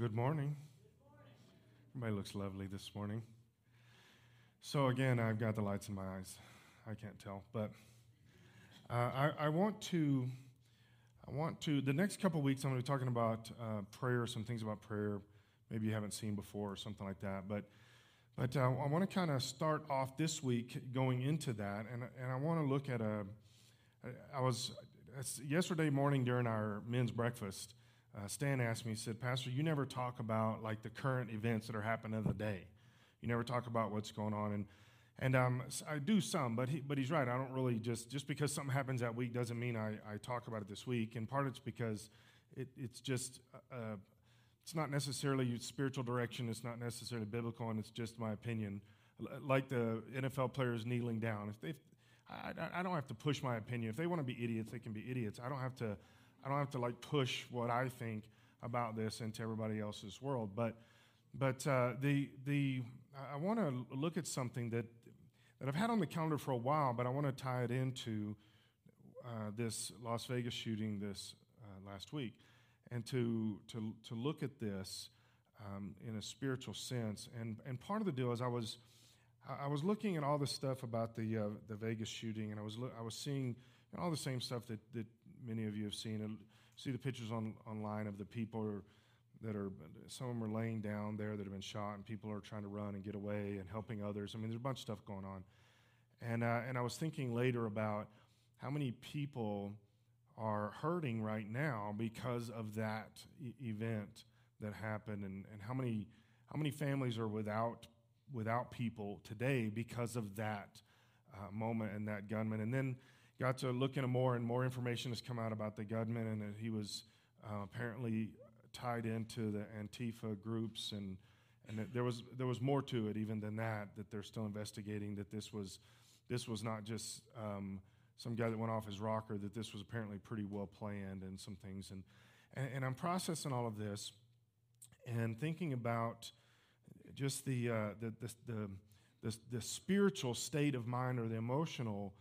good morning. Everybody looks lovely this morning. So, again, I've got the lights in my eyes. I can't tell. But uh, I, I, want to, I want to, the next couple weeks, I'm going to be talking about uh, prayer, some things about prayer maybe you haven't seen before or something like that. But, but uh, I want to kind of start off this week going into that. And, and I want to look at a, I was, yesterday morning during our men's breakfast, uh, Stan asked me, he said, Pastor, you never talk about like the current events that are happening in the day. You never talk about what's going on. And, and um, I do some, but, he, but he's right. I don't really just, just because something happens that week doesn't mean I, I talk about it this week. And part it's because it, it's just, uh, uh it's not necessarily spiritual direction. It's not necessarily biblical, and it's just my opinion. Like the NFL players kneeling down. If they, I, I don't have to push my opinion. If they want to be idiots, they can be idiots. I don't have to I don't have to like push what I think about this into everybody else's world. But, but uh, the, the, I want to look at something that, that I've had on the calendar for a while, but I want to tie it into uh, this Las Vegas shooting this uh, last week, and to, to, to look at this um, in a spiritual sense. And, and part of the deal is I was, I was looking at all the stuff about the, uh, the Vegas shooting, and I was, I was seeing you know, all the same stuff that, that many of you have seen. See the pictures on, online of the people that are, some of them are laying down there that have been shot, and people are trying to run and get away and helping others. I mean, there's a bunch of stuff going on. And, uh, and I was thinking later about how many people are hurting right now because of that e- event that happened, and, and how, many, how many families are without, without people today because of that uh, moment and that gunman. And then got to look into more, and more information has come out about the gunman, and that he was uh, apparently tied into the Antifa groups, and and there was there was more to it even than that. That they're still investigating. That this was this was not just um, some guy that went off his rocker. That this was apparently pretty well planned, and some things. And and, and I'm processing all of this, and thinking about just the, uh, the, the, the the, the, spiritual state of mind or the emotional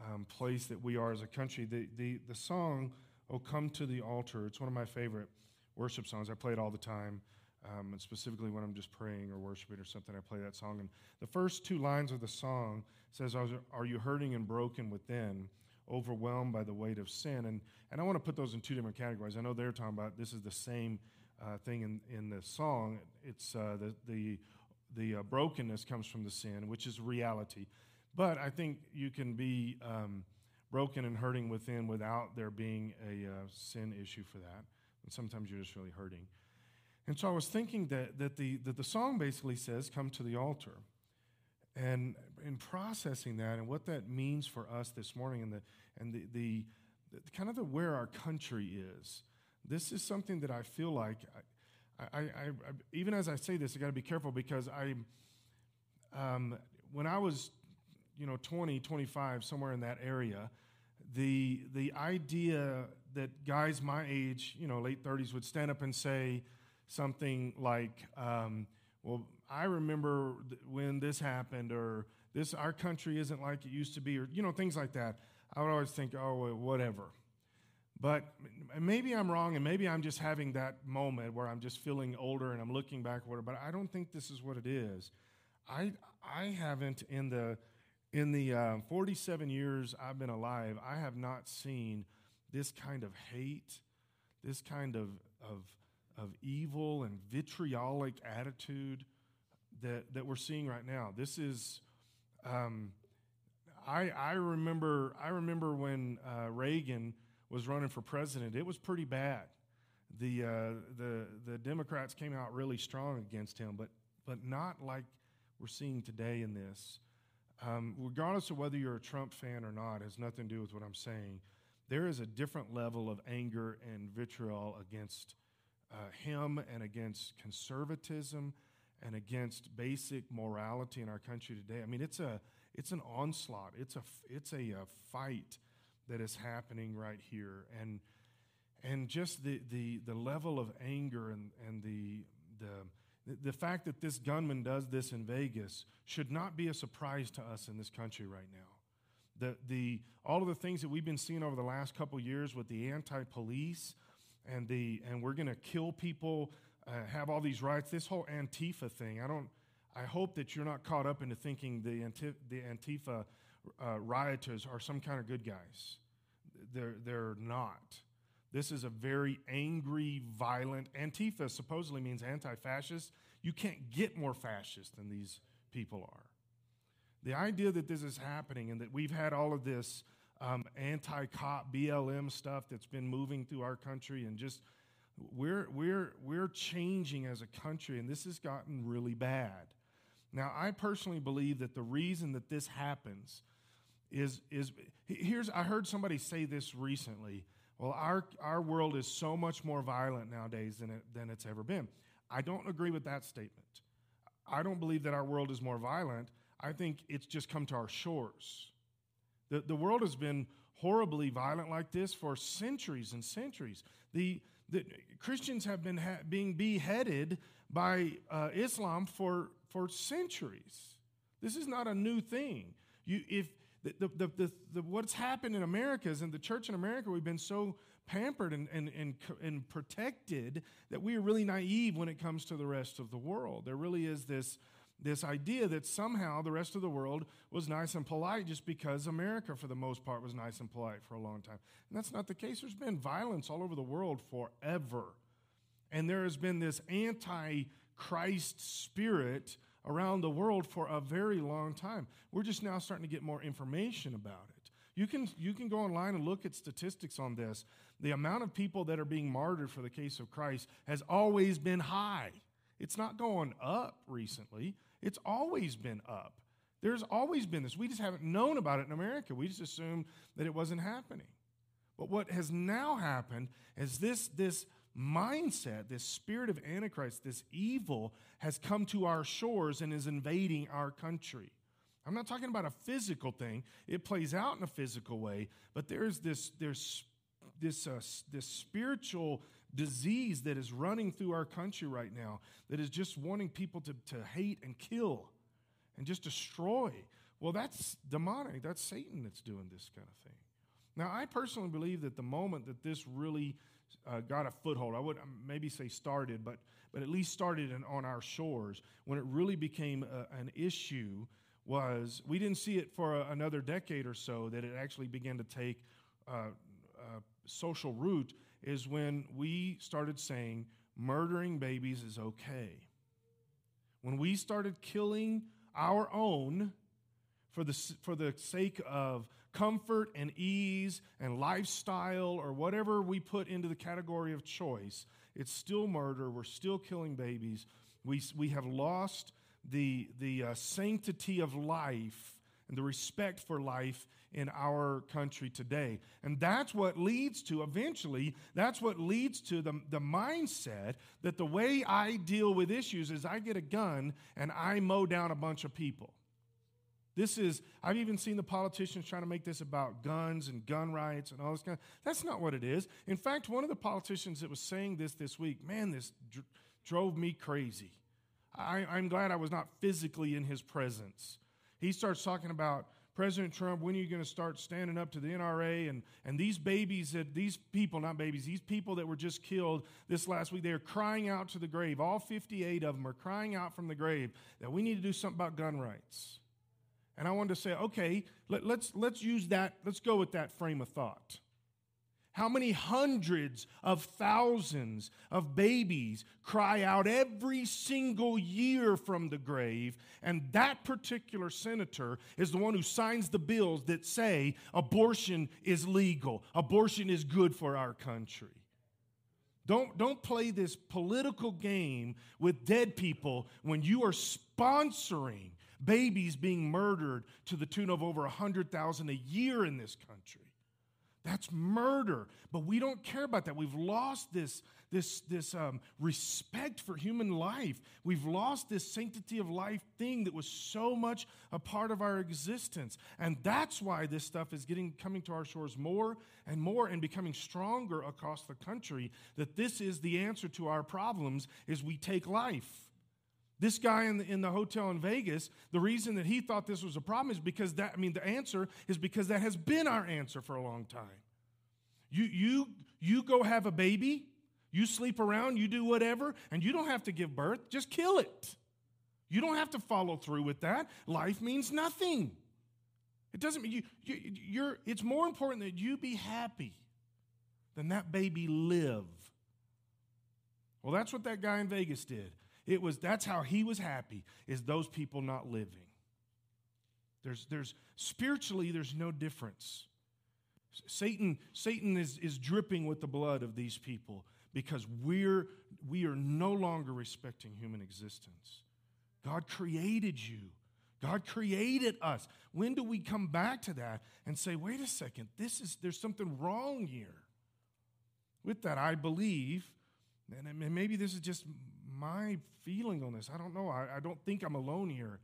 um, place that we are as a country. The, the, the song, Oh Come to the Altar, it's one of my favorite worship songs. I play it all the time, um, and specifically when I'm just praying or worshiping or something, I play that song. And the first two lines of the song says, Are you hurting and broken within? Overwhelmed by the weight of sin. And, and I want to put those in two different categories. I know they're talking about this is the same uh, thing in, in the song. It's uh, the, the, the uh, brokenness comes from the sin, which is reality. But I think you can be um, broken and hurting within without there being a uh, sin issue for that. And sometimes you're just really hurting. And so I was thinking that, that, the, that the song basically says, Come to the altar. And in processing that and what that means for us this morning and the, and the, the, the kind of the where our country is, this is something that I feel like, I, I, I, even as I say this, I got to be careful because I, um, when I was you know 20 25 somewhere in that area the the idea that guys my age you know late 30s would stand up and say something like um, well i remember when this happened or this our country isn't like it used to be or you know things like that. I would always think oh whatever. But maybe i'm wrong and maybe i'm just having that moment where i'm just feeling older and i'm looking back whatever but i don't think this is what it is. I i haven't in the in the uh, 47 years I've been alive, I have not seen this kind of hate, this kind of, of, of evil and vitriolic attitude that, that we're seeing right now. This is, um, I, I, remember, I remember when uh, Reagan was running for president, it was pretty bad. The, uh, the, the Democrats came out really strong against him, but, but not like we're seeing today in this. Um, regardless of whether you're a Trump fan or not, has nothing to do with what I'm saying. There is a different level of anger and vitriol against uh, him and against conservatism and against basic morality in our country today. I mean, it's a it's an onslaught. It's a it's a, a fight that is happening right here, and and just the the the level of anger and and the the the fact that this gunman does this in Vegas should not be a surprise to us in this country right now. The, the, all of the things that we've been seeing over the last couple years with the anti police and, the, and we're going to kill people uh, have all these rights. This whole Antifa thing, I don't. I hope that you're not caught up into thinking the, Antif- the Antifa uh, rioters are some kind of good guys. They're, they're not. This is a very angry, violent. Antifa supposedly means anti fascist. You can't get more fascist than these people are. The idea that this is happening and that we've had all of this um, anti cop BLM stuff that's been moving through our country and just we're, we're, we're changing as a country, and this has gotten really bad. Now, I personally believe that the reason that this happens is, is here's, I heard somebody say this recently. Well, our, our world is so much more violent nowadays than, it, than it's ever been. I don't agree with that statement. I don't believe that our world is more violent. I think it's just come to our shores. The, the world has been horribly violent like this for centuries and centuries. The, the Christians have been ha- being beheaded by uh, Islam for, for centuries. This is not a new thing. You, if the, the, the, the, what's happened in America is in the church in America, we've been so pampered and, and, and, and protected that we are really naive when it comes to the rest of the world. There really is this this idea that somehow the rest of the world was nice and polite just because America, for the most part, was nice and polite for a long time. And that's not the case. There's been violence all over the world forever. And there has been this anti Christ spirit around the world for a very long time. We're just now starting to get more information about it. You can, you can go online and look at statistics on this. The amount of people that are being martyred for the case of Christ has always been high. It's not going up recently. It's always been up. There's always been this. We just haven't known about it in America. We just assumed that it wasn't happening. But what has now happened is this, this mindset, this spirit of Antichrist, this evil has come to our shores and is invading our country. I'm not talking about a physical thing. It plays out in a physical way, but there's this, there's this, uh, this spiritual disease that is running through our country right now that is just wanting people to, to hate and kill and just destroy. Well, that's demonic. That's Satan that's doing this kind of thing. Now, I personally believe that the moment that this really uh, got a foothold, I would um, maybe say started, but, but at least started in, on our shores, when it really became a, an issue, was we didn't see it for a, another decade or so that it actually began to take uh, uh, social root is when we started saying murdering babies is okay. When we started killing our own for the, for the sake of comfort and ease and lifestyle or whatever we put into the category of choice, it's still murder. We're still killing babies. We, we have lost the, the uh, sanctity of life and the respect for life in our country today. And that's what leads to, eventually, that's what leads to the, the mindset that the way I deal with issues is I get a gun and I mow down a bunch of people. This is, I've even seen the politicians trying to make this about guns and gun rights and all this kind of, that's not what it is. In fact, one of the politicians that was saying this this week, man, this dr- drove me crazy. I, I'm glad I was not physically in his presence. He starts talking about President Trump, when are you going to start standing up to the NRA and, and these babies that these people, not babies, these people that were just killed this last week, they are crying out to the grave. All 58 of them are crying out from the grave that we need to do something about gun rights. And I wanted to say, okay, let, let's, let's use that, let's go with that frame of thought. How many hundreds of thousands of babies cry out every single year from the grave? And that particular senator is the one who signs the bills that say abortion is legal, abortion is good for our country. Don't, don't play this political game with dead people when you are sponsoring babies being murdered to the tune of over 100,000 a year in this country. That's murder. But we don't care about that. We've lost this, this, this um, respect for human life. We've lost this sanctity of life thing that was so much a part of our existence. And that's why this stuff is getting coming to our shores more and more and becoming stronger across the country. That this is the answer to our problems is we take life. This guy in the, in the hotel in Vegas, the reason that he thought this was a problem is because that, I mean, the answer is because that has been our answer for a long time. You, you, you go have a baby, You sleep around, you do whatever, and you don't have to give birth. Just kill it. You don't have to follow through with that. Life means nothing. It doesn't mean you, you you're, it's more important that you be happy than that baby live. Well, that's what that guy in Vegas did. It was that's how he was happy, is those people not living. There's, there's spiritually, there's no difference. Satan, Satan is, is dripping with the blood of these people because we're, we are no longer respecting human existence. God created you. God created us. When do we come back to that and say, wait a second, this is there's something wrong here? With that, I believe, and maybe this is just my feeling on this. I don't know. I, I don't think I'm alone here.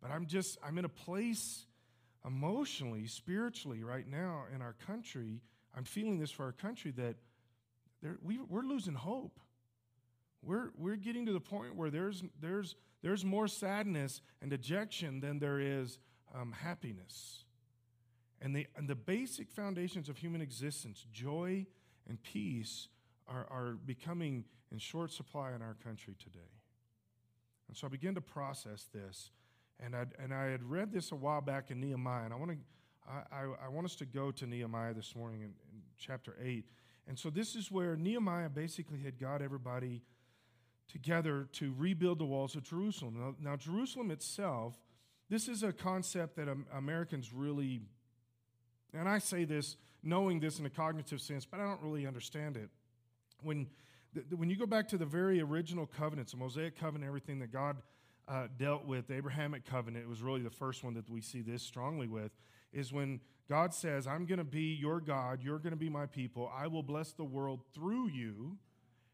But I'm just, I'm in a place emotionally, spiritually, right now in our country. I'm feeling this for our country that we, we're losing hope. We're, we're getting to the point where there's, there's, there's more sadness and dejection than there is um, happiness. And the, and the basic foundations of human existence, joy and peace, are, are becoming in short supply in our country today. And so I began to process this. And I, and I had read this a while back in Nehemiah, and I want to I, I, I, want us to go to Nehemiah this morning in, in, chapter 8. And so this is where Nehemiah basically had got everybody together to rebuild the walls of Jerusalem. Now, now Jerusalem itself, this is a concept that Americans really, and I say this knowing this in a cognitive sense, but I don't really understand it. When, when you go back to the very original covenants, the Mosaic covenant, everything that God uh, dealt with, the Abrahamic covenant, it was really the first one that we see this strongly with, is when God says, I'm going to be your God, you're going to be my people, I will bless the world through you,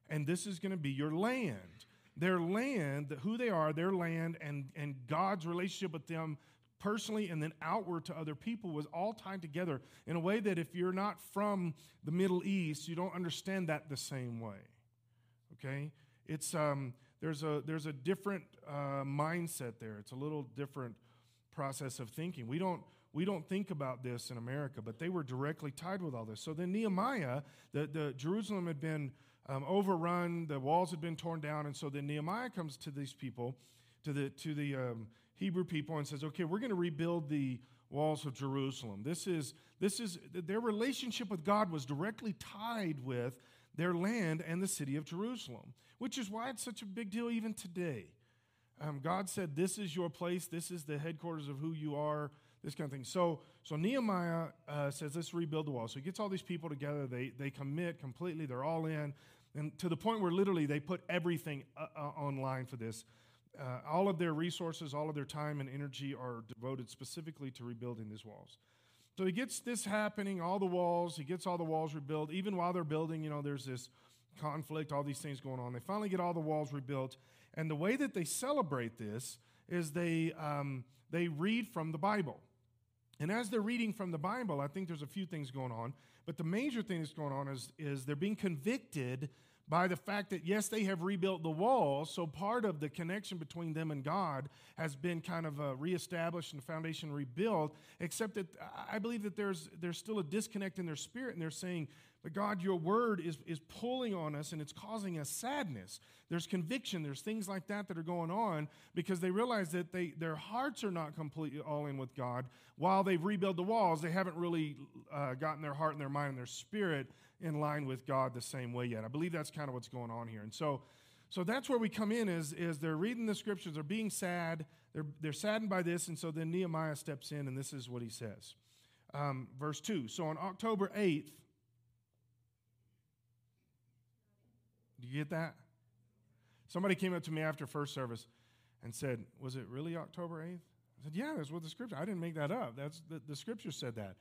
and this is going to be your land. Their land, who they are, their land, and, and God's relationship with them personally and then outward to other people was all tied together in a way that if you're not from the Middle East, you don't understand that the same way. Okay? It's, um, there's a, there's a different uh, mindset there. It's a little different process of thinking. We don't, we don't think about this in America, but they were directly tied with all this. So then Nehemiah, the, the Jerusalem had been um, overrun, the walls had been torn down, and so then Nehemiah comes to these people, to the to the um, Hebrew people, and says, "Okay, we're going to rebuild the walls of Jerusalem." This is this is their relationship with God was directly tied with their land and the city of Jerusalem, which is why it's such a big deal even today. Um, God said, This is your place, this is the headquarters of who you are, this kind of thing. So, so Nehemiah uh, says, Let's rebuild the wall. So he gets all these people together, they, they commit completely, they're all in, and to the point where literally they put everything uh, uh, online for this. Uh, all of their resources, all of their time and energy are devoted specifically to rebuilding these walls. So he gets this happening, all the walls, he gets all the walls rebuilt. Even while they're building, you know, there's this conflict, all these things going on. They finally get all the walls rebuilt. And the way that they celebrate this is they, um, they read from the Bible. And as they're reading from the Bible, I think there's a few things going on. But the major thing that's going on is, is they're being convicted by the fact that, yes, they have rebuilt the wall. So part of the connection between them and God has been kind of uh, reestablished and the foundation rebuilt, except that I believe that there's, there's still a disconnect in their spirit, and they're saying, but God, your word is, is pulling on us and it's causing us sadness. There's conviction, there's things like that that are going on because they realize that they, their hearts are not completely all in with God. While they've rebuilt the walls, they haven't really uh, gotten their heart and their mind and their spirit in line with God the same way yet. I believe that's kind of what's going on here. And so, so that's where we come in is, is they're reading the scriptures, they're being sad, they're, they're saddened by this, and so then Nehemiah steps in, and this is what he says. Um, verse 2. So on October 8th, do you get that? Somebody came up to me after first service and said, Was it really October 8th? I said, Yeah, that's what the scripture. I didn't make that up. That's the, the scripture said that.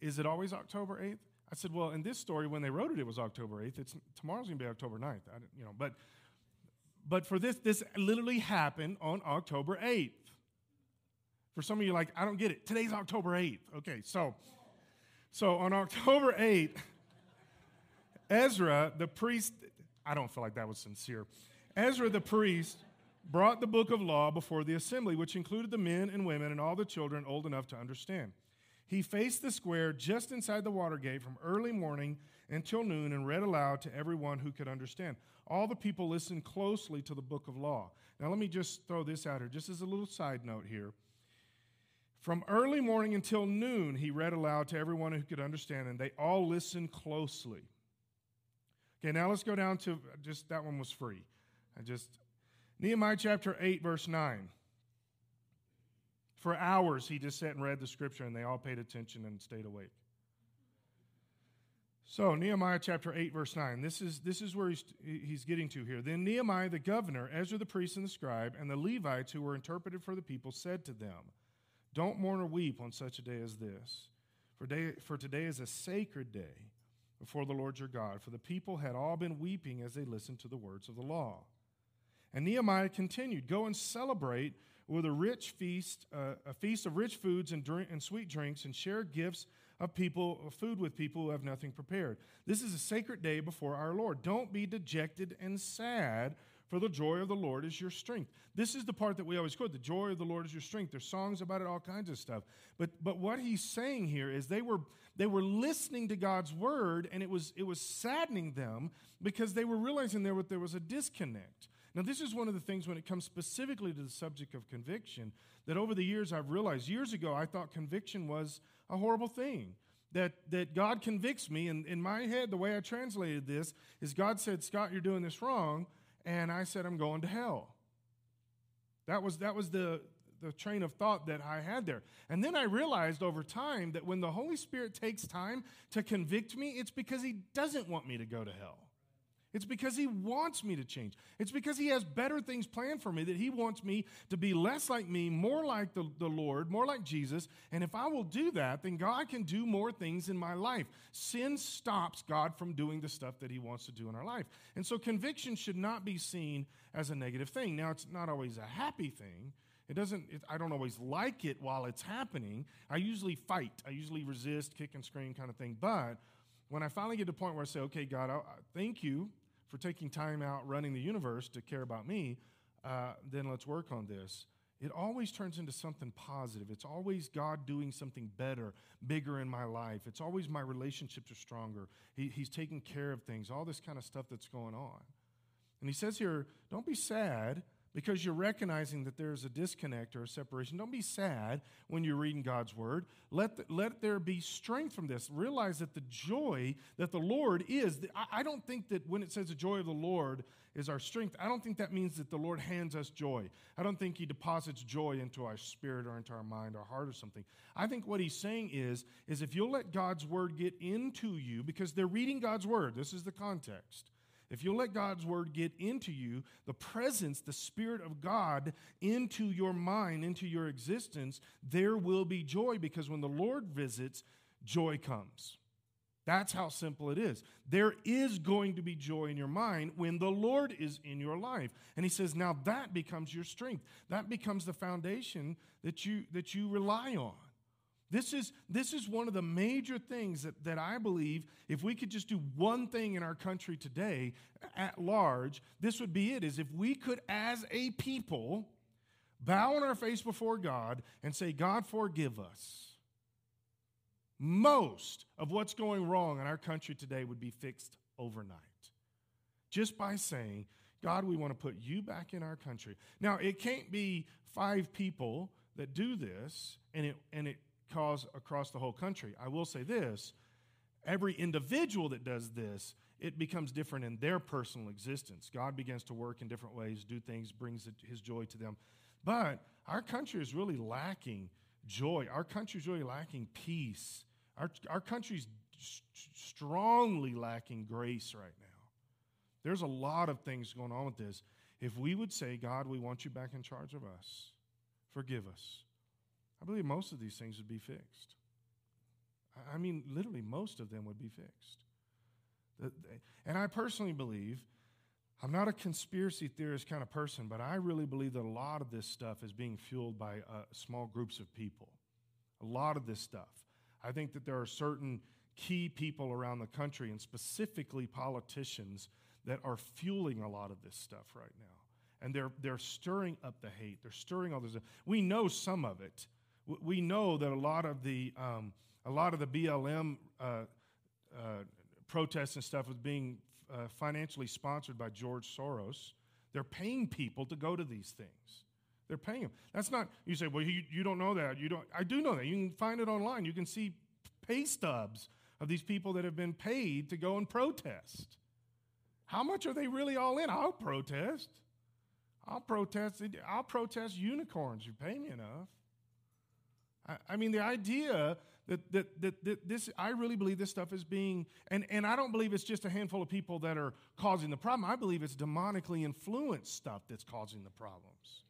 Is it always October 8th? I said, well, in this story, when they wrote it, it was October 8th. It's, tomorrow's going to be October 9th. I, you know, but, but for this, this literally happened on October 8th. For some of you, like, I don't get it. Today's October 8th. Okay, so, so on October 8th, Ezra, the priest, I don't feel like that was sincere. Ezra, the priest, brought the book of law before the assembly, which included the men and women and all the children old enough to understand. He faced the square just inside the water gate from early morning until noon and read aloud to everyone who could understand. All the people listened closely to the book of law. Now, let me just throw this out here, just as a little side note here. From early morning until noon, he read aloud to everyone who could understand, and they all listened closely. Okay, now let's go down to just that one was free. I just, Nehemiah chapter 8, verse 9. For hours, he just sat and read the scripture, and they all paid attention and stayed awake. So, Nehemiah chapter 8, verse 9. This is, this is where he's, he's getting to here. Then Nehemiah the governor, Ezra the priest and the scribe, and the Levites who were interpreted for the people said to them, Don't mourn or weep on such a day as this, for, day, for today is a sacred day before the Lord your God. For the people had all been weeping as they listened to the words of the law. And Nehemiah continued, Go and celebrate with a rich feast, uh, a feast of rich foods and, drink, and sweet drinks, and share gifts of people, of food with people who have nothing prepared. This is a sacred day before our Lord. Don't be dejected and sad, for the joy of the Lord is your strength. This is the part that we always quote the joy of the Lord is your strength. There's songs about it, all kinds of stuff. But, but what he's saying here is they were, they were listening to God's word, and it was, it was saddening them because they were realizing there, there was a disconnect. Now, this is one of the things when it comes specifically to the subject of conviction that over the years I've realized. Years ago, I thought conviction was a horrible thing. That, that God convicts me, and in my head, the way I translated this is God said, Scott, you're doing this wrong, and I said, I'm going to hell. That was, that was the, the train of thought that I had there. And then I realized over time that when the Holy Spirit takes time to convict me, it's because He doesn't want me to go to hell. It's because he wants me to change. It's because he has better things planned for me, that he wants me to be less like me, more like the, the Lord, more like Jesus. And if I will do that, then God can do more things in my life. Sin stops God from doing the stuff that he wants to do in our life. And so conviction should not be seen as a negative thing. Now, it's not always a happy thing. It doesn't, it, I don't always like it while it's happening. I usually fight, I usually resist, kick and scream kind of thing. But when I finally get to the point where I say, okay, God, I, thank you for taking time out running the universe to care about me, uh, then let's work on this. It always turns into something positive. It's always God doing something better, bigger in my life. It's always my relationships are stronger. He, he's taking care of things, all this kind of stuff that's going on. And he says here, don't be sad because you're recognizing that there's a disconnect or a separation. Don't be sad when you're reading God's word. Let, the, let there be strength from this. Realize that the joy that the Lord is, I, I don't think that when it says the joy of the Lord is our strength, I don't think that means that the Lord hands us joy. I don't think He deposits joy into our spirit or into our mind or heart or something. I think what He's saying is, is if you'll let God's word get into you, because they're reading God's word, this is the context if you'll let God's word get into you, the presence, the Spirit of God into your mind, into your existence, there will be joy because when the Lord visits, joy comes. That's how simple it is. There is going to be joy in your mind when the Lord is in your life. And he says, now that becomes your strength. That becomes the foundation that you, that you rely on. This is, this is one of the major things that, that I believe if we could just do one thing in our country today at large, this would be it is if we could, as a people, bow on our face before God and say, God, forgive us. Most of what's going wrong in our country today would be fixed overnight. Just by saying, God, we want to put you back in our country. Now, it can't be five people that do this and it, and it cause across the whole country. I will say this every individual that does this, it becomes different in their personal existence. God begins to work in different ways, do things, brings his joy to them. But our country is really lacking joy. Our country is really lacking peace. Our, our country's strongly lacking grace right now. There's a lot of things going on with this. If we would say, God, we want you back in charge of us, forgive us. I believe most of these things would be fixed. I mean, literally, most of them would be fixed. And I personally believe, I'm not a conspiracy theorist kind of person, but I really believe that a lot of this stuff is being fueled by uh, small groups of people. A lot of this stuff. I think that there are certain key people around the country, and specifically politicians, that are fueling a lot of this stuff right now. And they're, they're stirring up the hate. They're stirring all this. We know some of it we know that a lot of the um, a lot of the BLM uh, uh, protests and stuff was being uh, financially sponsored by George Soros. They're paying people to go to these things. They're paying them. That's not, you say, well, you, you don't know that. You don't, I do know that. You can find it online. You can see pay stubs of these people that have been paid to go and protest. How much are they really all in? I'll protest. I'll protest. I'll protest unicorns. You pay me enough. I, mean, the idea that, that, that, that, this, I really believe this stuff is being, and, and I don't believe it's just a handful of people that are causing the problem. I believe it's demonically influenced stuff that's causing the problems.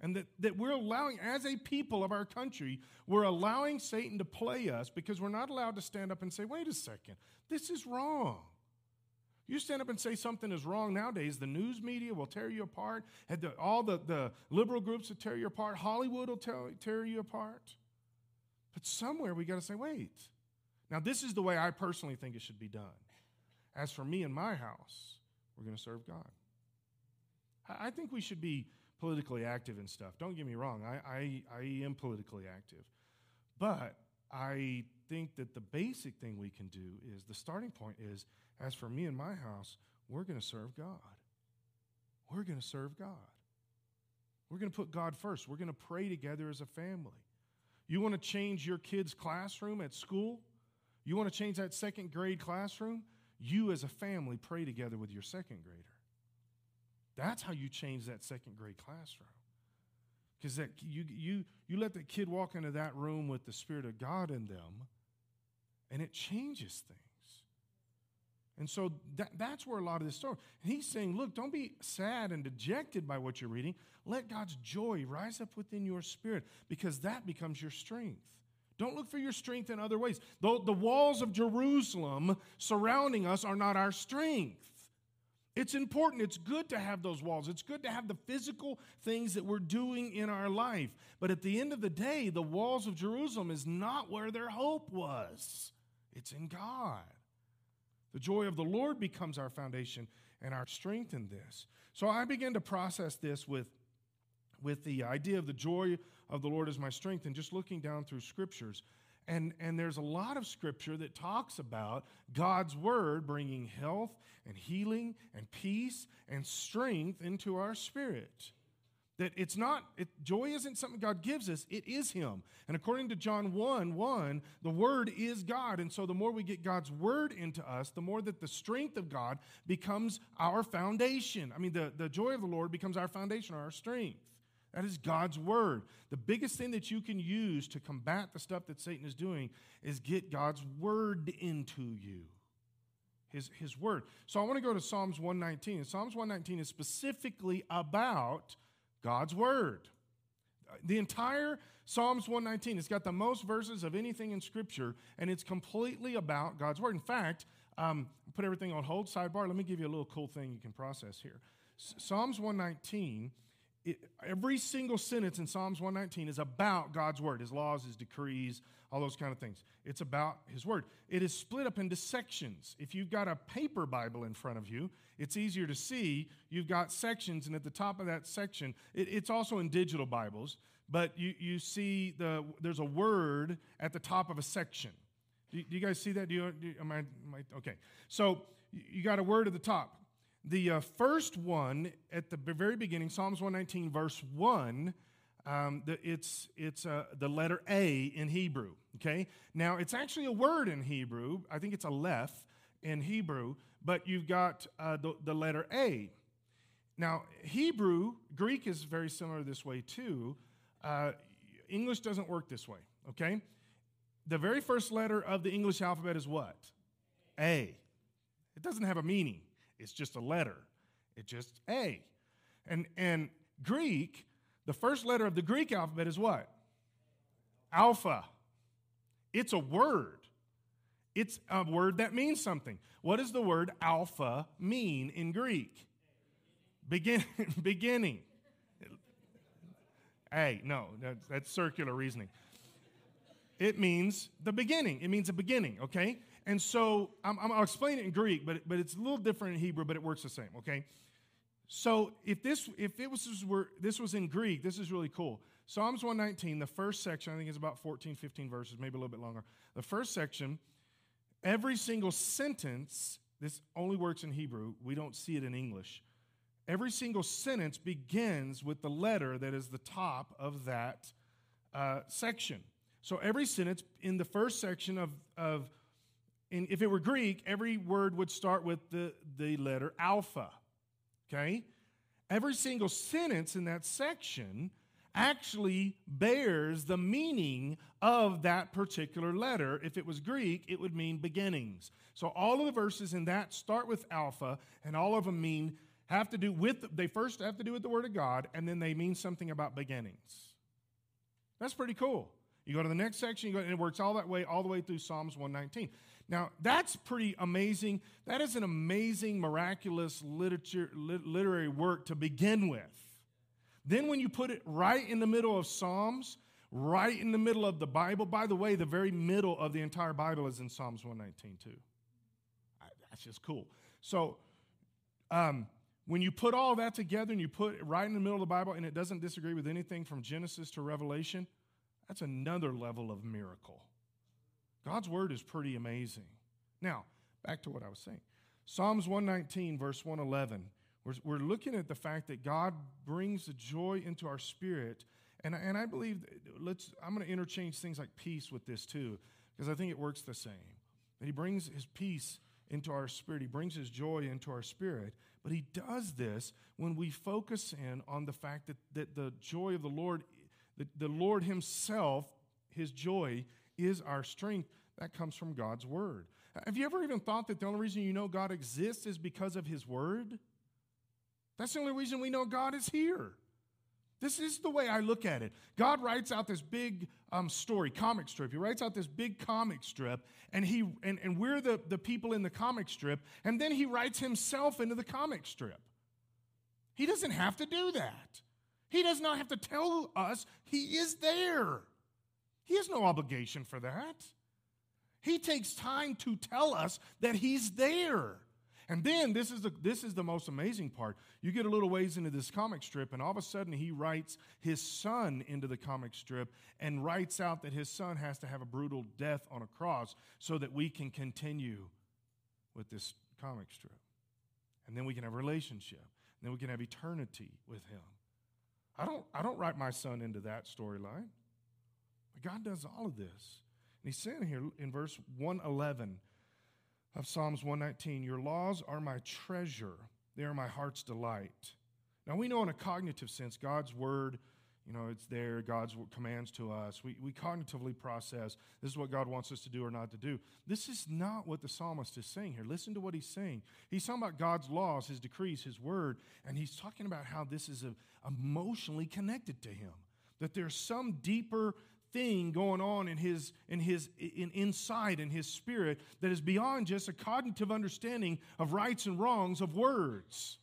And that, that we're allowing, as a people of our country, we're allowing Satan to play us because we're not allowed to stand up and say, wait a second, this is wrong. You stand up and say something is wrong nowadays, the news media will tear you apart. All the, the liberal groups will tear you apart. Hollywood will tear, tear you apart. But somewhere we got to say, wait. Now, this is the way I personally think it should be done. As for me and my house, we're going to serve God. I think we should be politically active and stuff. Don't get me wrong, I, I, I am politically active. But I think that the basic thing we can do is the starting point is as for me and my house, we're going to serve God. We're going to serve God. We're going to put God first. We're going to pray together as a family. You want to change your kid's classroom at school? You want to change that second grade classroom? You as a family pray together with your second grader. That's how you change that second grade classroom. Because that you, you, you let the kid walk into that room with the Spirit of God in them, and it changes things. And so that, that's where a lot of this. And he's saying, look, don't be sad and dejected by what you're reading. Let God's joy rise up within your spirit because that becomes your strength. Don't look for your strength in other ways. The walls of Jerusalem surrounding us are not our strength. It's important. It's good to have those walls. It's good to have the physical things that we're doing in our life. But at the end of the day, the walls of Jerusalem is not where their hope was, it's in God. The joy of the Lord becomes our foundation and our strength in this. So I began to process this with, with the idea of the joy of the Lord as my strength and just looking down through scriptures. And, and there's a lot of scripture that talks about God's word bringing health and healing and peace and strength into our spirit. That it's not, it, joy isn't something God gives us, it is Him. And according to John 1 1, the Word is God. And so the more we get God's Word into us, the more that the strength of God becomes our foundation. I mean, the, the joy of the Lord becomes our foundation, our strength. That is God's word. The biggest thing that you can use to combat the stuff that Satan is doing is get God's word into you. His, his word. So I want to go to Psalms 119. And Psalms 119 is specifically about God's word. The entire Psalms 119 it's got the most verses of anything in Scripture, and it's completely about God's word. In fact, um, put everything on hold, sidebar. Let me give you a little cool thing you can process here. Psalms 119 it, every single sentence in Psalms 119 is about God's word, his laws, his decrees, all those kind of things. It's about his word. It is split up into sections. If you've got a paper Bible in front of you, it's easier to see. You've got sections, and at the top of that section, it, it's also in digital Bibles, but you, you see the, there's a word at the top of a section. Do you, do you guys see that? Do you, do, am I, am I, okay. So you got a word at the top. The uh, first one at the very beginning, Psalms 119, verse 1, um, the, it's, it's uh, the letter A in Hebrew. Okay? Now, it's actually a word in Hebrew. I think it's Aleph in Hebrew, but you've got uh, the, the letter A. Now, Hebrew, Greek is very similar this way too. Uh, English doesn't work this way, okay? The very first letter of the English alphabet is what? A. It doesn't have a meaning. It's just a letter. It's just A. And, and Greek, the first letter of the Greek alphabet is what? Alpha. It's a word. It's a word that means something. What does the word alpha mean in Greek? Begin, beginning. A, no, that's circular reasoning. It means the beginning. It means a beginning, okay? And so I'm, I'll explain it in Greek, but, but it's a little different in Hebrew, but it works the same, okay? So if this if it was this, were, this was in Greek, this is really cool. Psalms 119, the first section, I think is about 14, 15 verses, maybe a little bit longer. The first section every single sentence, this only works in Hebrew, we don't see it in English. Every single sentence begins with the letter that is the top of that uh, section. So every sentence in the first section of, of in, if it were Greek, every word would start with the, the letter alpha. Okay? Every single sentence in that section actually bears the meaning of that particular letter. If it was Greek, it would mean beginnings. So all of the verses in that start with alpha, and all of them mean have to do with they first have to do with the word of God, and then they mean something about beginnings. That's pretty cool. You go to the next section, you go, and it works all that way, all the way through Psalms 119. Now, that's pretty amazing. That is an amazing, miraculous literature, literary work to begin with. Then, when you put it right in the middle of Psalms, right in the middle of the Bible, by the way, the very middle of the entire Bible is in Psalms 119, too. That's just cool. So, um, when you put all that together and you put it right in the middle of the Bible and it doesn't disagree with anything from Genesis to Revelation, that's another level of miracle. God's word is pretty amazing. Now, back to what I was saying. Psalms 119, verse 111. We're, we're looking at the fact that God brings the joy into our spirit. And, and I believe, let's, I'm going to interchange things like peace with this too, because I think it works the same. That He brings His peace into our spirit, He brings His joy into our spirit. But He does this when we focus in on the fact that, that the joy of the Lord, the, the Lord Himself, His joy, is our strength. That comes from God's Word. Have you ever even thought that the only reason you know God exists is because of His Word? That's the only reason we know God is here. This is the way I look at it. God writes out this big um, story, comic strip. He writes out this big comic strip, and, he, and, and we're the, the people in the comic strip, and then he writes himself into the comic strip. He doesn't have to do that. He does not have to tell us he is there. He has no obligation for that. He takes time to tell us that he's there. And then this is the this is the most amazing part. You get a little ways into this comic strip, and all of a sudden he writes his son into the comic strip and writes out that his son has to have a brutal death on a cross so that we can continue with this comic strip. And then we can have a relationship. And then we can have eternity with him. I don't I don't write my son into that storyline. But God does all of this. And he's saying here in verse 111 of Psalms 119 Your laws are my treasure, they are my heart's delight. Now, we know in a cognitive sense, God's word, you know, it's there, God's commands to us. We, we cognitively process this is what God wants us to do or not to do. This is not what the psalmist is saying here. Listen to what he's saying. He's talking about God's laws, his decrees, his word, and he's talking about how this is a, emotionally connected to him. That there's some deeper thing going on in his in his in, inside in his spirit that is beyond just a cognitive understanding of rights and wrongs of words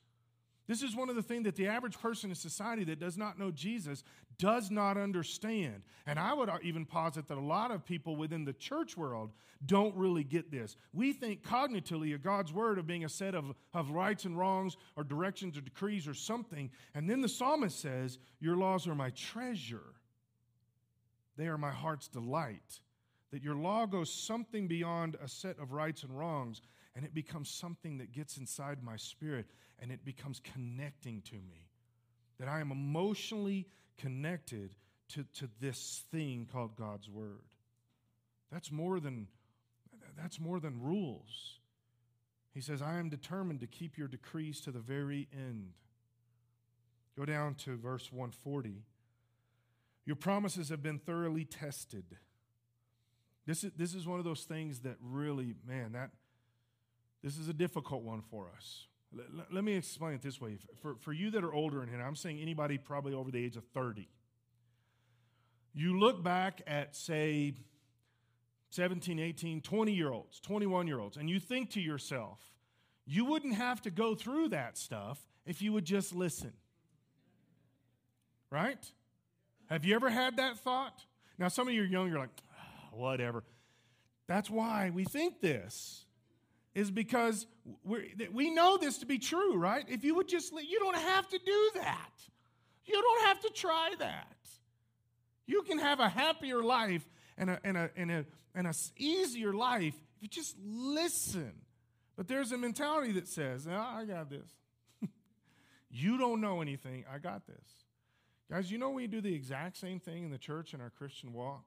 this is one of the things that the average person in society that does not know jesus does not understand. And i would even posit that a lot of people within the church world don't really get this. We think cognitively of god's word of being a set of, of rights and wrongs or directions or decrees or something. And then the psalmist says your laws are my treasure. They are my heart's delight. That your law goes something beyond a set of rights and wrongs, and it becomes something that gets inside my spirit and it becomes connecting to me. That I am emotionally connected to, to this thing called God's Word. That's more than that's more than rules. He says, I am determined to keep your decrees to the very end. Go down to verse 140. Your promises have been thoroughly tested. This is, this is one of those things that really, man, that this is a difficult one for us. Let, let me explain it this way. For, for you that are older in here, I'm saying anybody probably over the age of 30, you look back at, say, 17, 18, 20 year olds, 21 year olds, and you think to yourself, you wouldn't have to go through that stuff if you would just listen. Right? Have you ever had that thought? Now, some of you are young, you're like, oh, whatever. That's why we think this, is because we we know this to be true, right? If you would just, you don't have to do that. You don't have to try that. You can have a happier life and a, and a, and a, and a easier life If you just listen. But there's a mentality that says, oh, I got this. you don't know anything. I got this. Guys, you know we do the exact same thing in the church in our Christian walk,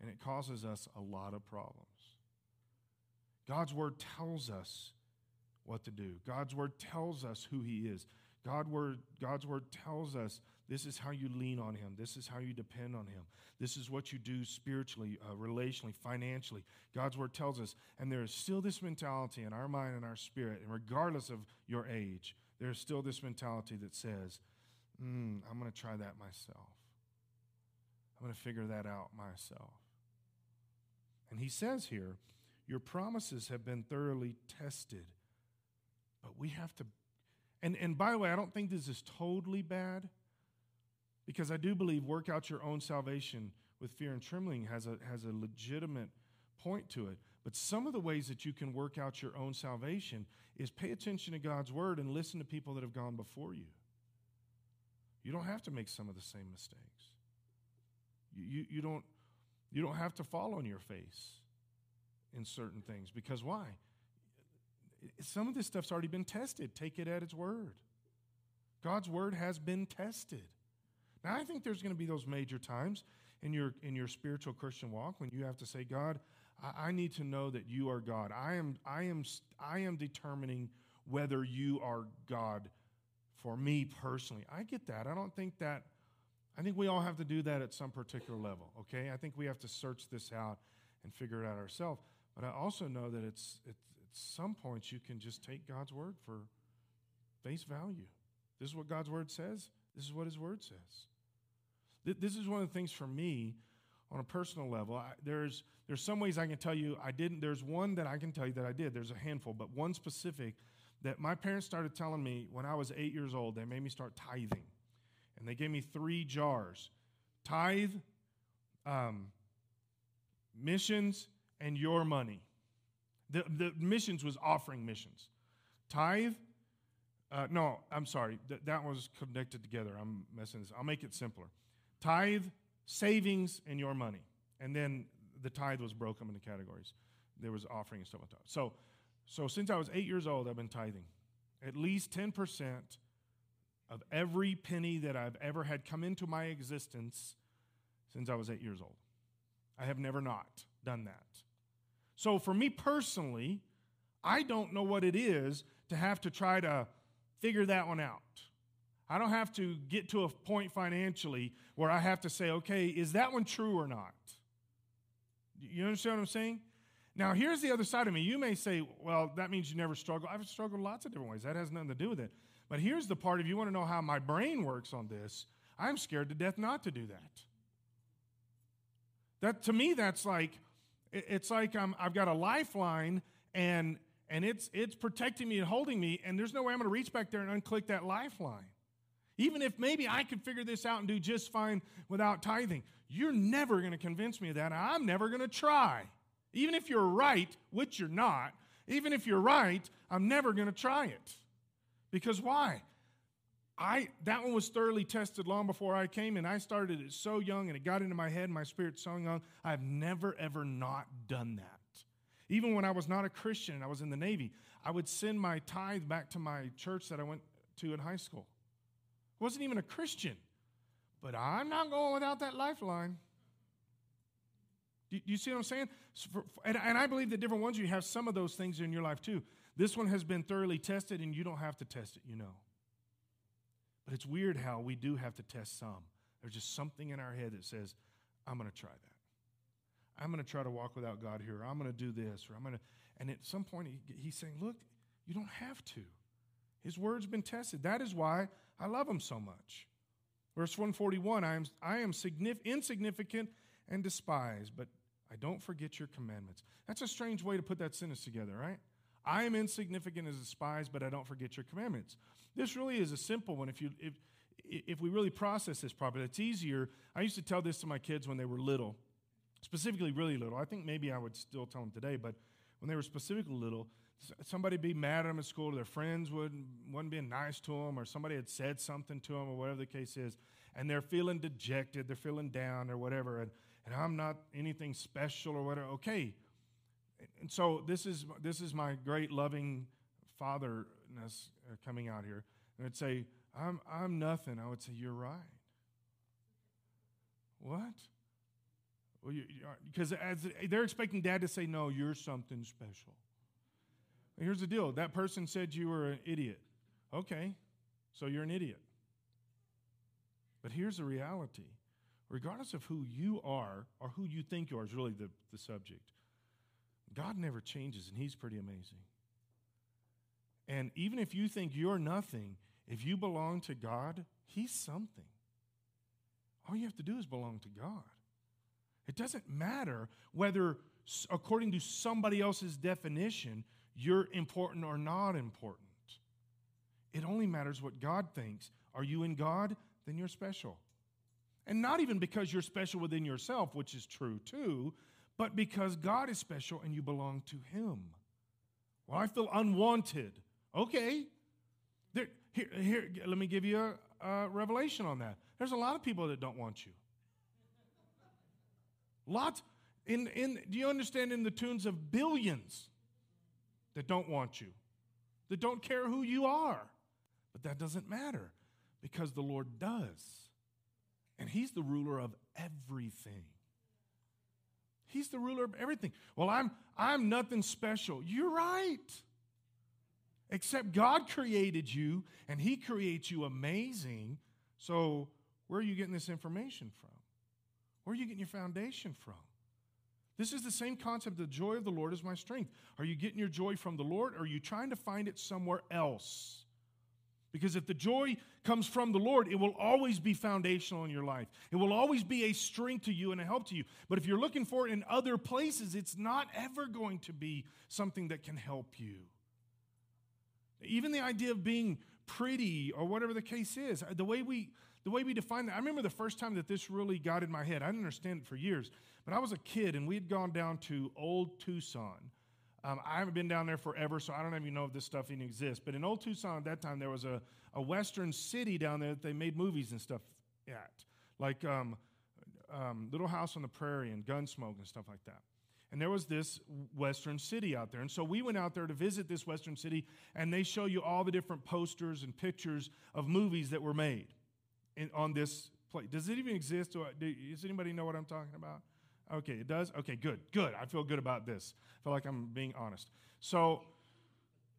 and it causes us a lot of problems. God's word tells us what to do. God's word tells us who he is. God word, God's word tells us this is how you lean on him. This is how you depend on him. This is what you do spiritually, uh, relationally, financially. God's word tells us. And there is still this mentality in our mind and our spirit, and regardless of your age, there's still this mentality that says, mm, I'm going to try that myself. I'm going to figure that out myself. And he says here, Your promises have been thoroughly tested, but we have to. And, and by the way, I don't think this is totally bad because I do believe work out your own salvation with fear and trembling has a, has a legitimate point to it. But some of the ways that you can work out your own salvation is pay attention to God's word and listen to people that have gone before you. You don't have to make some of the same mistakes. You, you, you, don't, you don't have to fall on your face in certain things because why? Some of this stuff's already been tested. Take it at its word. God's word has been tested. Now, I think there's going to be those major times in your, in your spiritual Christian walk when you have to say, God, I, I need to know that you are God. I am, I, am, I am determining whether you are God for me personally. I get that. I don't think that, I think we all have to do that at some particular level, okay? I think we have to search this out and figure it out ourselves. But I also know that it's, it's at some points you can just take God's word for face value. This is what God's word says. This is what his word says. This is one of the things for me on a personal level. I, there's, there's some ways I can tell you I didn't. There's one that I can tell you that I did. There's a handful, but one specific that my parents started telling me when I was eight years old. They made me start tithing. And they gave me three jars tithe, um, missions, and your money. The, the missions was offering missions. Tithe, uh, no, I'm sorry. Th- that was connected together. I'm messing this. I'll make it simpler tithe, savings, and your money. And then the tithe was broken into categories. There was offering and stuff like that. So, so since I was eight years old, I've been tithing. At least 10% of every penny that I've ever had come into my existence since I was eight years old. I have never not done that. So for me personally, I don't know what it is to have to try to figure that one out. I don't have to get to a point financially where I have to say, okay, is that one true or not? You understand what I'm saying? Now, here's the other side of me. You may say, well, that means you never struggle. I've struggled lots of different ways. That has nothing to do with it. But here's the part if you want to know how my brain works on this, I'm scared to death not to do that. That to me, that's like, it's like I'm, I've got a lifeline and and it's it's protecting me and holding me, and there's no way I'm going to reach back there and unclick that lifeline. Even if maybe I could figure this out and do just fine without tithing, you're never going to convince me of that. I'm never going to try. Even if you're right, which you're not, even if you're right, I'm never going to try it. Because why? I that one was thoroughly tested long before I came, and I started it so young, and it got into my head, and my spirit so young. I've never ever not done that. Even when I was not a Christian and I was in the Navy, I would send my tithe back to my church that I went to in high school wasn't even a Christian. But I'm not going without that lifeline. Do you see what I'm saying? And I believe that different ones you have some of those things in your life too. This one has been thoroughly tested, and you don't have to test it, you know. But it's weird how we do have to test some. There's just something in our head that says, I'm going to try that. I'm going to try to walk without God here. I'm going to do this, or I'm going to. And at some point, he's saying, Look, you don't have to. His word's been tested. That is why I love him so much. Verse 141 I am, I am insignificant and despised, but I don't forget your commandments. That's a strange way to put that sentence together, right? I am insignificant and despised, but I don't forget your commandments. This really is a simple one if, you, if, if we really process this properly. It's easier. I used to tell this to my kids when they were little, specifically really little. I think maybe I would still tell them today, but when they were specifically little, somebody be mad at them at school, their friends wouldn't, wasn't being nice to them, or somebody had said something to them, or whatever the case is, and they're feeling dejected, they're feeling down, or whatever, and, and I'm not anything special or whatever. Okay. And so this is this is my great loving fatherness uh, coming out here. And I'd say, I'm I'm nothing. I would say, You're right. What? Well, because as they're expecting dad to say, No, you're something special. Here's the deal that person said you were an idiot. Okay, so you're an idiot. But here's the reality regardless of who you are or who you think you are, is really the, the subject. God never changes, and He's pretty amazing. And even if you think you're nothing, if you belong to God, He's something. All you have to do is belong to God. It doesn't matter whether, according to somebody else's definition, you're important or not important. It only matters what God thinks. Are you in God? Then you're special. And not even because you're special within yourself, which is true too, but because God is special and you belong to Him. Well, I feel unwanted. Okay. There, here, here, let me give you a, a revelation on that. There's a lot of people that don't want you. Lots. In, in, do you understand in the tunes of billions that don't want you, that don't care who you are? But that doesn't matter because the Lord does. And He's the ruler of everything. He's the ruler of everything. Well, I'm, I'm nothing special. You're right. Except God created you and He creates you amazing. So, where are you getting this information from? Where are you getting your foundation from? This is the same concept the joy of the Lord is my strength. Are you getting your joy from the Lord or are you trying to find it somewhere else? Because if the joy comes from the Lord, it will always be foundational in your life. It will always be a strength to you and a help to you. But if you're looking for it in other places, it's not ever going to be something that can help you. Even the idea of being pretty or whatever the case is, uh, the way we the way we define that. I remember the first time that this really got in my head. I didn't understand it for years, but I was a kid and we had gone down to Old Tucson um, I haven't been down there forever, so I don't even know if this stuff even exists. But in Old Tucson at that time, there was a, a Western city down there that they made movies and stuff at, like um, um, Little House on the Prairie and Gunsmoke and stuff like that. And there was this Western city out there. And so we went out there to visit this Western city, and they show you all the different posters and pictures of movies that were made in, on this place. Does it even exist? Does anybody know what I'm talking about? Okay, it does? Okay, good, good. I feel good about this. I feel like I'm being honest. So,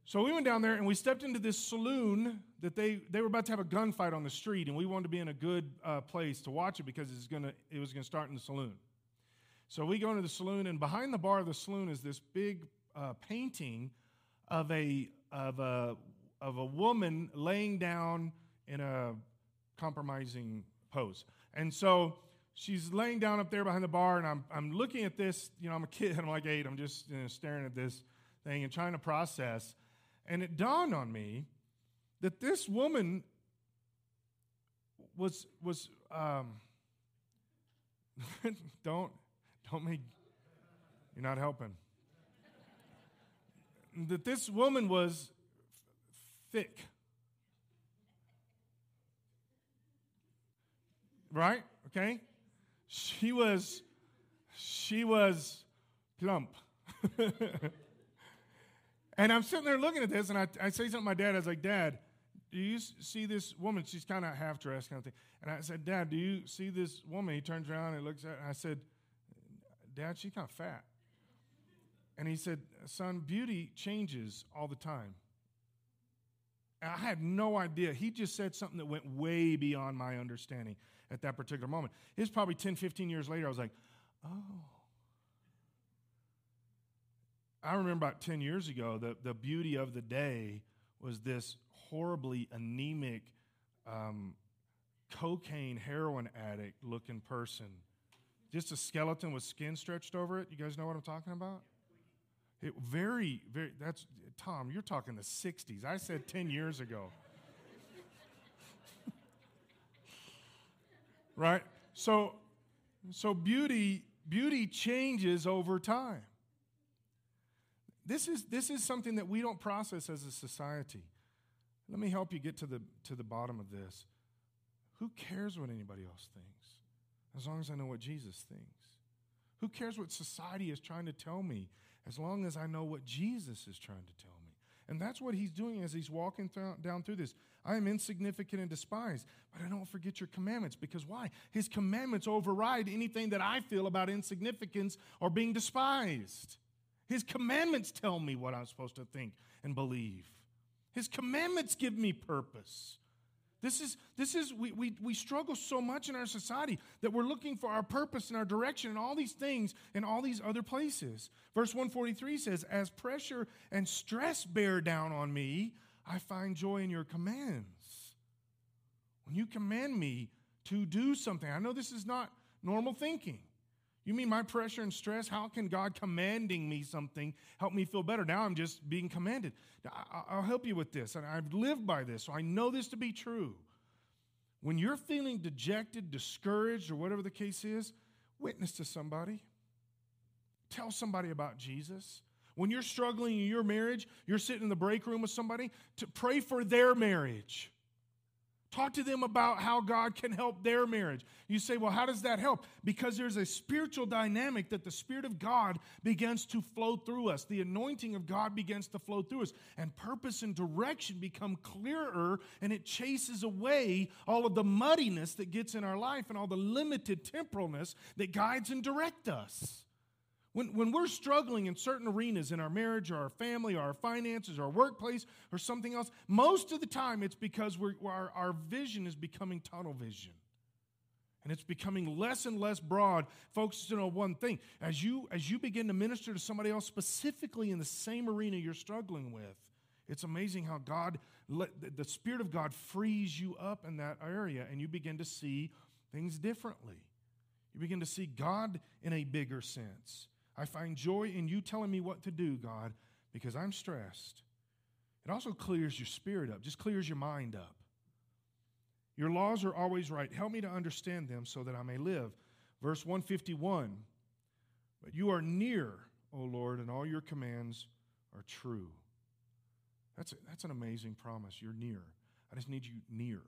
so we went down there and we stepped into this saloon that they, they were about to have a gunfight on the street, and we wanted to be in a good uh, place to watch it because it's gonna, it was going to start in the saloon. So we go into the saloon, and behind the bar of the saloon is this big uh, painting of a, of, a, of a woman laying down in a compromising pose. And so she's laying down up there behind the bar, and I'm, I'm looking at this. You know, I'm a kid, I'm like eight. I'm just you know, staring at this thing and trying to process. And it dawned on me that this woman was was um, don't don't make you're not helping. that this woman was thick. Right? Okay? She was, she was plump. and I'm sitting there looking at this, and I, I say something to my dad. I was like, Dad, do you see this woman? She's kind of half dressed, kind of thing. And I said, Dad, do you see this woman? He turns around and looks at her, and I said, Dad, she's kind of fat. And he said, Son, beauty changes all the time. And I had no idea. He just said something that went way beyond my understanding at that particular moment. It's probably 10, 15 years later, I was like, oh. I remember about 10 years ago, the, the beauty of the day was this horribly anemic, um, cocaine, heroin addict looking person. Just a skeleton with skin stretched over it. You guys know what I'm talking about? It very, very, that's, Tom, you're talking the 60s. I said 10 years ago. Right? So, so beauty, beauty changes over time. This is, this is something that we don't process as a society. Let me help you get to the, to the bottom of this. Who cares what anybody else thinks? As long as I know what Jesus thinks. Who cares what society is trying to tell me as long as I know what Jesus is trying to tell me. And that's what he's doing as he's walking th- down through this. I am insignificant and despised, but I don't forget your commandments. Because why? His commandments override anything that I feel about insignificance or being despised. His commandments tell me what I'm supposed to think and believe. His commandments give me purpose. This is, this is we, we, we struggle so much in our society that we're looking for our purpose and our direction and all these things in all these other places. Verse 143 says, As pressure and stress bear down on me, I find joy in your commands. When you command me to do something, I know this is not normal thinking. You mean my pressure and stress? How can God commanding me something help me feel better? Now I'm just being commanded. I'll help you with this, and I've lived by this, so I know this to be true. When you're feeling dejected, discouraged, or whatever the case is, witness to somebody. Tell somebody about Jesus. When you're struggling in your marriage, you're sitting in the break room with somebody to pray for their marriage. Talk to them about how God can help their marriage. You say, well, how does that help? Because there's a spiritual dynamic that the Spirit of God begins to flow through us. The anointing of God begins to flow through us, and purpose and direction become clearer, and it chases away all of the muddiness that gets in our life and all the limited temporalness that guides and directs us. When, when we're struggling in certain arenas in our marriage or our family or our finances or our workplace or something else, most of the time it's because our, our vision is becoming tunnel vision. And it's becoming less and less broad, focused on one thing. As you, as you begin to minister to somebody else specifically in the same arena you're struggling with, it's amazing how God, the Spirit of God frees you up in that area and you begin to see things differently. You begin to see God in a bigger sense. I find joy in you telling me what to do, God, because I'm stressed. It also clears your spirit up, just clears your mind up. Your laws are always right. Help me to understand them so that I may live. Verse 151 But you are near, O Lord, and all your commands are true. That's, a, that's an amazing promise. You're near. I just need you near.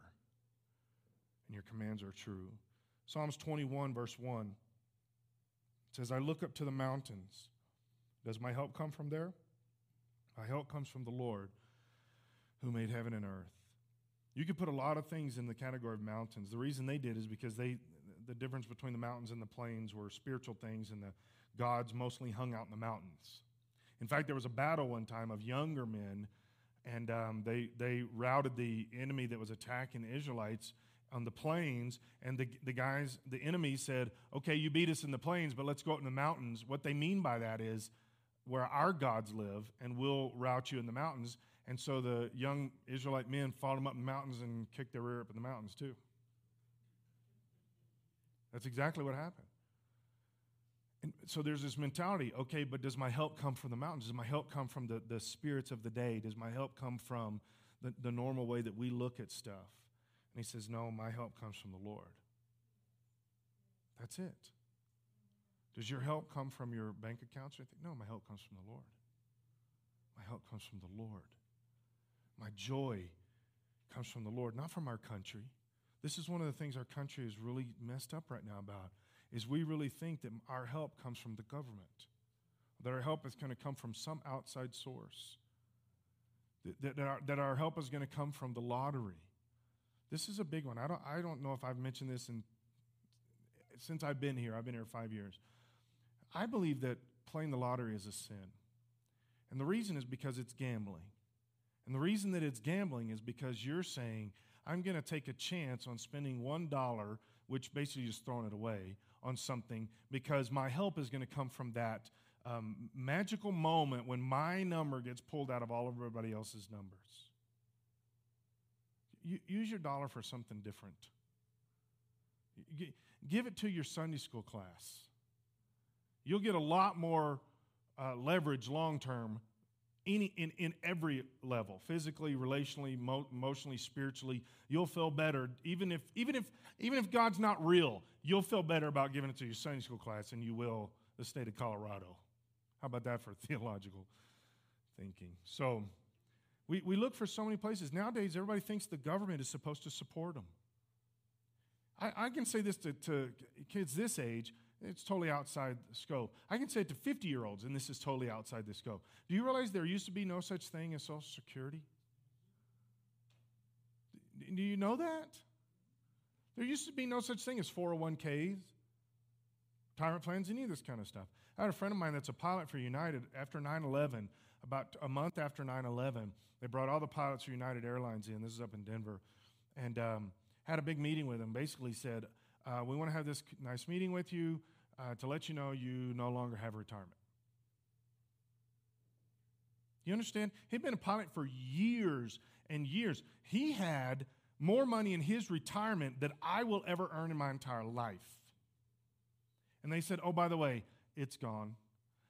And your commands are true. Psalms 21, verse 1 says, I look up to the mountains. Does my help come from there? My help comes from the Lord who made heaven and earth. You could put a lot of things in the category of mountains. The reason they did is because they the difference between the mountains and the plains were spiritual things and the gods mostly hung out in the mountains. In fact, there was a battle one time of younger men, and um, they, they routed the enemy that was attacking the Israelites on the plains, and the, the guys, the enemy said, Okay, you beat us in the plains, but let's go out in the mountains. What they mean by that is where our gods live, and we'll rout you in the mountains. And so the young Israelite men fought them up in the mountains and kicked their rear up in the mountains too. That's exactly what happened. And so there's this mentality okay, but does my help come from the mountains? Does my help come from the, the spirits of the day? Does my help come from the, the normal way that we look at stuff? And he says, No, my help comes from the Lord. That's it. Does your help come from your bank accounts or anything? No, my help comes from the Lord. My help comes from the Lord. My joy comes from the Lord, not from our country. This is one of the things our country is really messed up right now about is we really think that our help comes from the government, that our help is going to come from some outside source, that, that, our, that our help is going to come from the lottery, this is a big one. I don't, I don't know if I've mentioned this in, since I've been here. I've been here five years. I believe that playing the lottery is a sin. And the reason is because it's gambling. And the reason that it's gambling is because you're saying, I'm going to take a chance on spending $1, which basically is throwing it away, on something because my help is going to come from that um, magical moment when my number gets pulled out of all of everybody else's numbers use your dollar for something different. Give it to your Sunday school class. You'll get a lot more uh, leverage long term in, in, in every level physically, relationally, mo- emotionally, spiritually. You'll feel better. Even if, even, if, even if God's not real, you'll feel better about giving it to your Sunday school class than you will the state of Colorado. How about that for theological thinking? So, we, we look for so many places. Nowadays, everybody thinks the government is supposed to support them. I, I can say this to, to kids this age It's totally outside the scope. I can say it to 50 year olds, and this is totally outside the scope. Do you realize there used to be no such thing as Social Security? Do you know that? There used to be no such thing as 401ks, retirement plans, any of this kind of stuff. I had a friend of mine that's a pilot for United after 9 11, about a month after 9 11. They brought all the pilots for United Airlines in. This is up in Denver. And um, had a big meeting with them. Basically said, uh, We want to have this nice meeting with you uh, to let you know you no longer have retirement. You understand? He'd been a pilot for years and years. He had more money in his retirement than I will ever earn in my entire life. And they said, Oh, by the way, it's gone.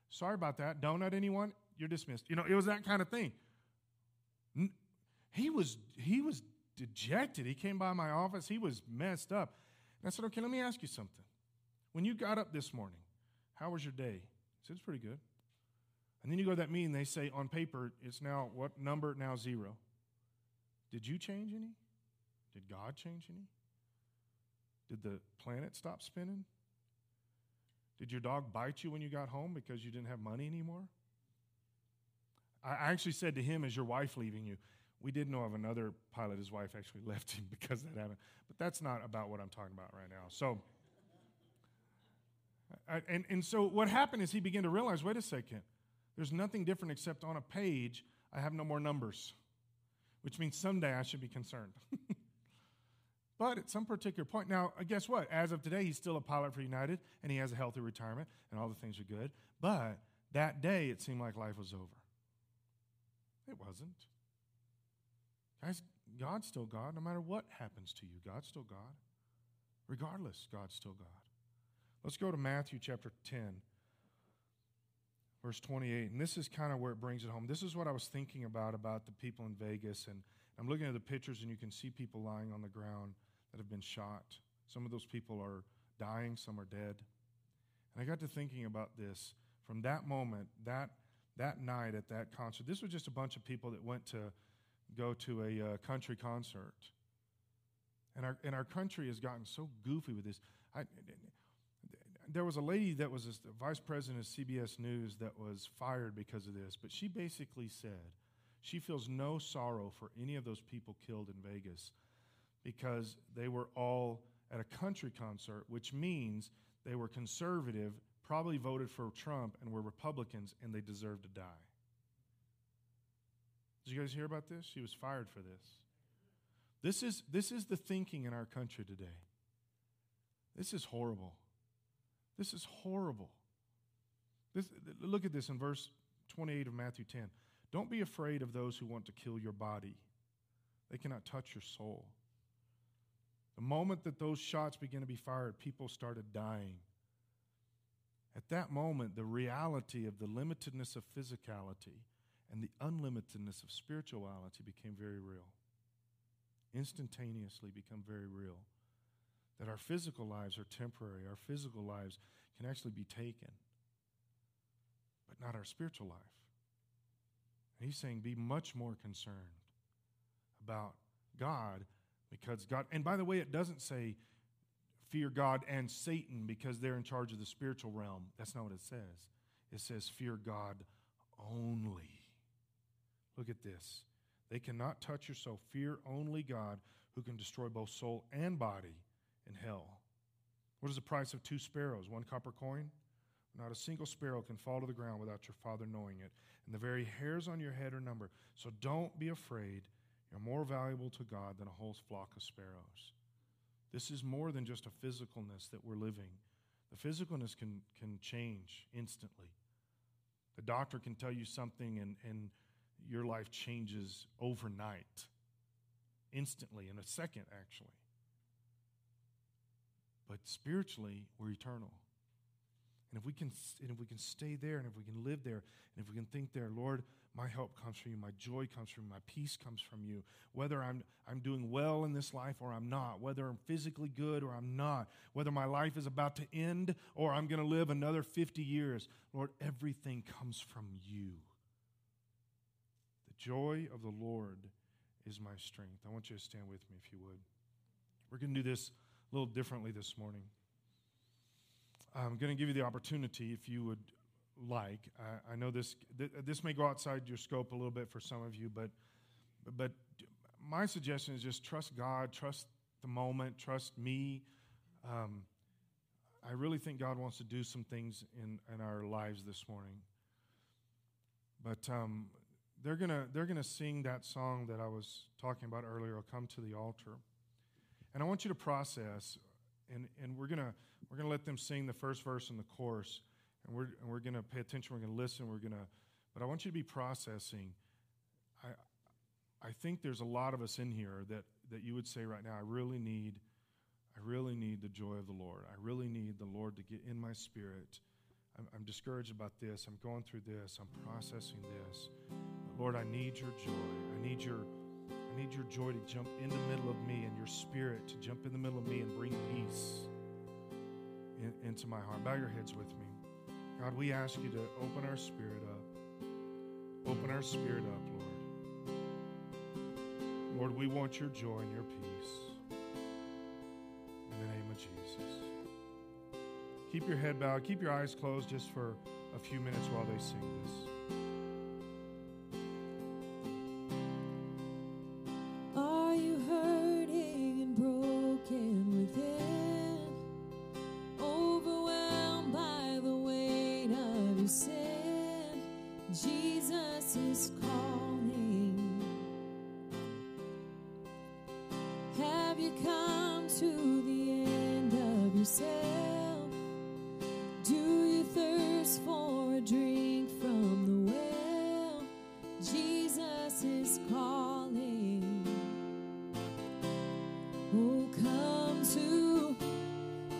Sorry about that. Donut anyone? You're dismissed. You know, it was that kind of thing. He was, he was dejected. He came by my office. He was messed up. And I said, Okay, let me ask you something. When you got up this morning, how was your day? He said, It's pretty good. And then you go to that meeting, they say on paper, it's now what number? Now zero. Did you change any? Did God change any? Did the planet stop spinning? Did your dog bite you when you got home because you didn't have money anymore? I actually said to him, Is your wife leaving you? We did know of another pilot, his wife actually left him because that happened. But that's not about what I'm talking about right now. So, and, and so what happened is he began to realize wait a second, there's nothing different except on a page, I have no more numbers, which means someday I should be concerned. but at some particular point, now, uh, guess what? As of today, he's still a pilot for United and he has a healthy retirement and all the things are good. But that day, it seemed like life was over. It wasn't. Guys, God's still God no matter what happens to you. God's still God. Regardless, God's still God. Let's go to Matthew chapter 10, verse 28. And this is kind of where it brings it home. This is what I was thinking about about the people in Vegas. And I'm looking at the pictures, and you can see people lying on the ground that have been shot. Some of those people are dying, some are dead. And I got to thinking about this. From that moment, that, that night at that concert, this was just a bunch of people that went to go to a uh, country concert. And our, and our country has gotten so goofy with this. I, there was a lady that was a vice president of CBS News that was fired because of this, but she basically said she feels no sorrow for any of those people killed in Vegas because they were all at a country concert, which means they were conservative, probably voted for Trump, and were Republicans, and they deserved to die. Did you guys hear about this? She was fired for this. This is, this is the thinking in our country today. This is horrible. This is horrible. This, look at this in verse 28 of Matthew 10. Don't be afraid of those who want to kill your body, they cannot touch your soul. The moment that those shots began to be fired, people started dying. At that moment, the reality of the limitedness of physicality and the unlimitedness of spirituality became very real. Instantaneously become very real. That our physical lives are temporary, our physical lives can actually be taken, but not our spiritual life. And he's saying, be much more concerned about God because God, and by the way, it doesn't say fear God and Satan because they're in charge of the spiritual realm. That's not what it says. It says fear God only. Look at this. They cannot touch your soul. Fear only God who can destroy both soul and body in hell. What is the price of two sparrows? One copper coin? Not a single sparrow can fall to the ground without your Father knowing it. And the very hairs on your head are numbered. So don't be afraid. You're more valuable to God than a whole flock of sparrows. This is more than just a physicalness that we're living. The physicalness can, can change instantly. The doctor can tell you something, and, and your life changes overnight, instantly, in a second, actually. But spiritually, we're eternal. And if we can, and if we can stay there, and if we can live there, and if we can think there, Lord, my help comes from you, my joy comes from you, my peace comes from you. Whether I'm, I'm doing well in this life or I'm not, whether I'm physically good or I'm not, whether my life is about to end or I'm going to live another 50 years, Lord, everything comes from you. The joy of the Lord is my strength. I want you to stand with me if you would. We're going to do this a little differently this morning. I'm going to give you the opportunity if you would like. I, I know this th- this may go outside your scope a little bit for some of you, but but my suggestion is just trust God, trust the moment, trust me. Um, I really think God wants to do some things in, in our lives this morning. But um, they're gonna they're gonna sing that song that I was talking about earlier. I'll come to the altar, and I want you to process, and and we're gonna we're gonna let them sing the first verse and the chorus, and we're and we're gonna pay attention. We're gonna listen. We're gonna, but I want you to be processing. I I think there's a lot of us in here that that you would say right now, I really need. I really need the joy of the Lord. I really need the Lord to get in my spirit. I'm, I'm discouraged about this. I'm going through this. I'm processing this. Lord, I need your joy. I need your I need your joy to jump in the middle of me and your spirit to jump in the middle of me and bring peace in, into my heart. Bow your heads with me. God, we ask you to open our spirit up. Open our spirit up, Lord. Lord, we want your joy and your peace. In the name of Jesus. Keep your head bowed. Keep your eyes closed just for a few minutes while they sing this.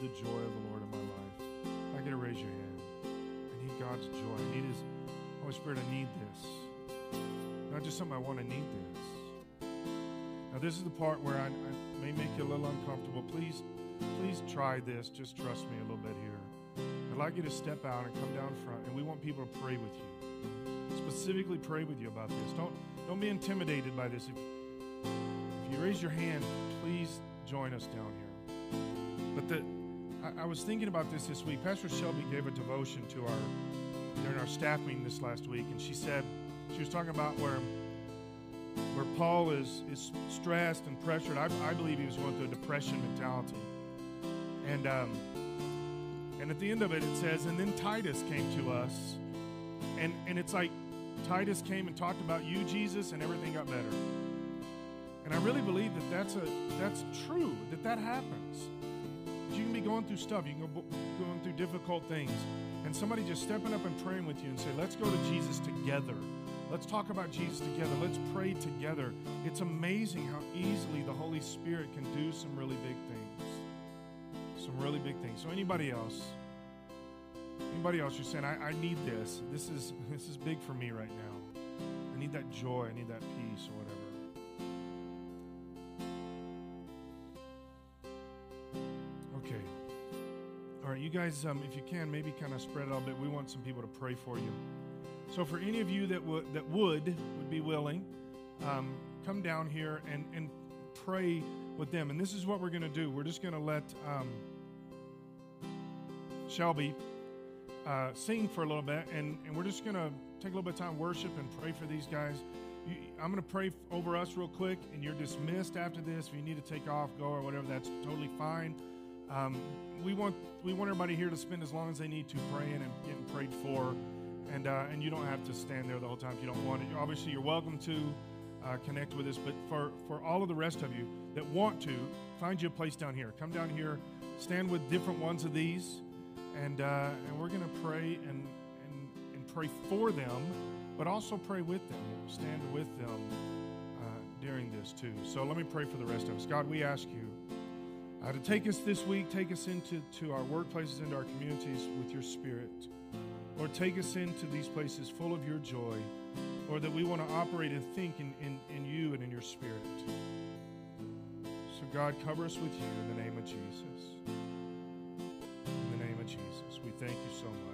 need the joy of the Lord in my life. I to raise your hand. I need God's joy. I need His Holy Spirit. I need this. Not just something I want. I need this. Now, this is the part where I, I may make you a little uncomfortable. Please, please try this. Just trust me a little bit here. I'd like you to step out and come down front, and we want people to pray with you. Specifically, pray with you about this. Don't don't be intimidated by this. If, if you raise your hand, please join us down here. But the, I, I was thinking about this this week. Pastor Shelby gave a devotion to our during our staff meeting this last week, and she said she was talking about where where Paul is is stressed and pressured. I, I believe he was going through a depression mentality, and um, and at the end of it, it says, and then Titus came to us, and and it's like Titus came and talked about you, Jesus, and everything got better. And I really believe that that's, a, that's true, that that happens. You can be going through stuff, you can go going through difficult things, and somebody just stepping up and praying with you and say, let's go to Jesus together. Let's talk about Jesus together. Let's pray together. It's amazing how easily the Holy Spirit can do some really big things. Some really big things. So, anybody else? Anybody else, you're saying, I, I need this. This is this is big for me right now. I need that joy. I need that peace guys, um, if you can, maybe kind of spread it out a bit. We want some people to pray for you. So, for any of you that would that would would be willing, um, come down here and and pray with them. And this is what we're going to do. We're just going to let um, Shelby uh, sing for a little bit, and, and we're just going to take a little bit of time, worship, and pray for these guys. You, I'm going to pray over us real quick, and you're dismissed after this. If you need to take off, go, or whatever, that's totally fine. Um, we want we want everybody here to spend as long as they need to praying and getting prayed for, and uh, and you don't have to stand there the whole time if you don't want it. You Obviously, you're welcome to uh, connect with us, but for for all of the rest of you that want to, find you a place down here. Come down here, stand with different ones of these and uh, and we're to pray and, and and pray for them, but also pray with them, stand with them uh, during this too. So let me pray for the rest of us. God, we ask you uh, to take us this week, take us into to our workplaces, into our communities with your spirit. Lord, take us into these places full of your joy. Lord, that we want to operate and think in, in, in you and in your spirit. So, God, cover us with you in the name of Jesus. In the name of Jesus. We thank you so much.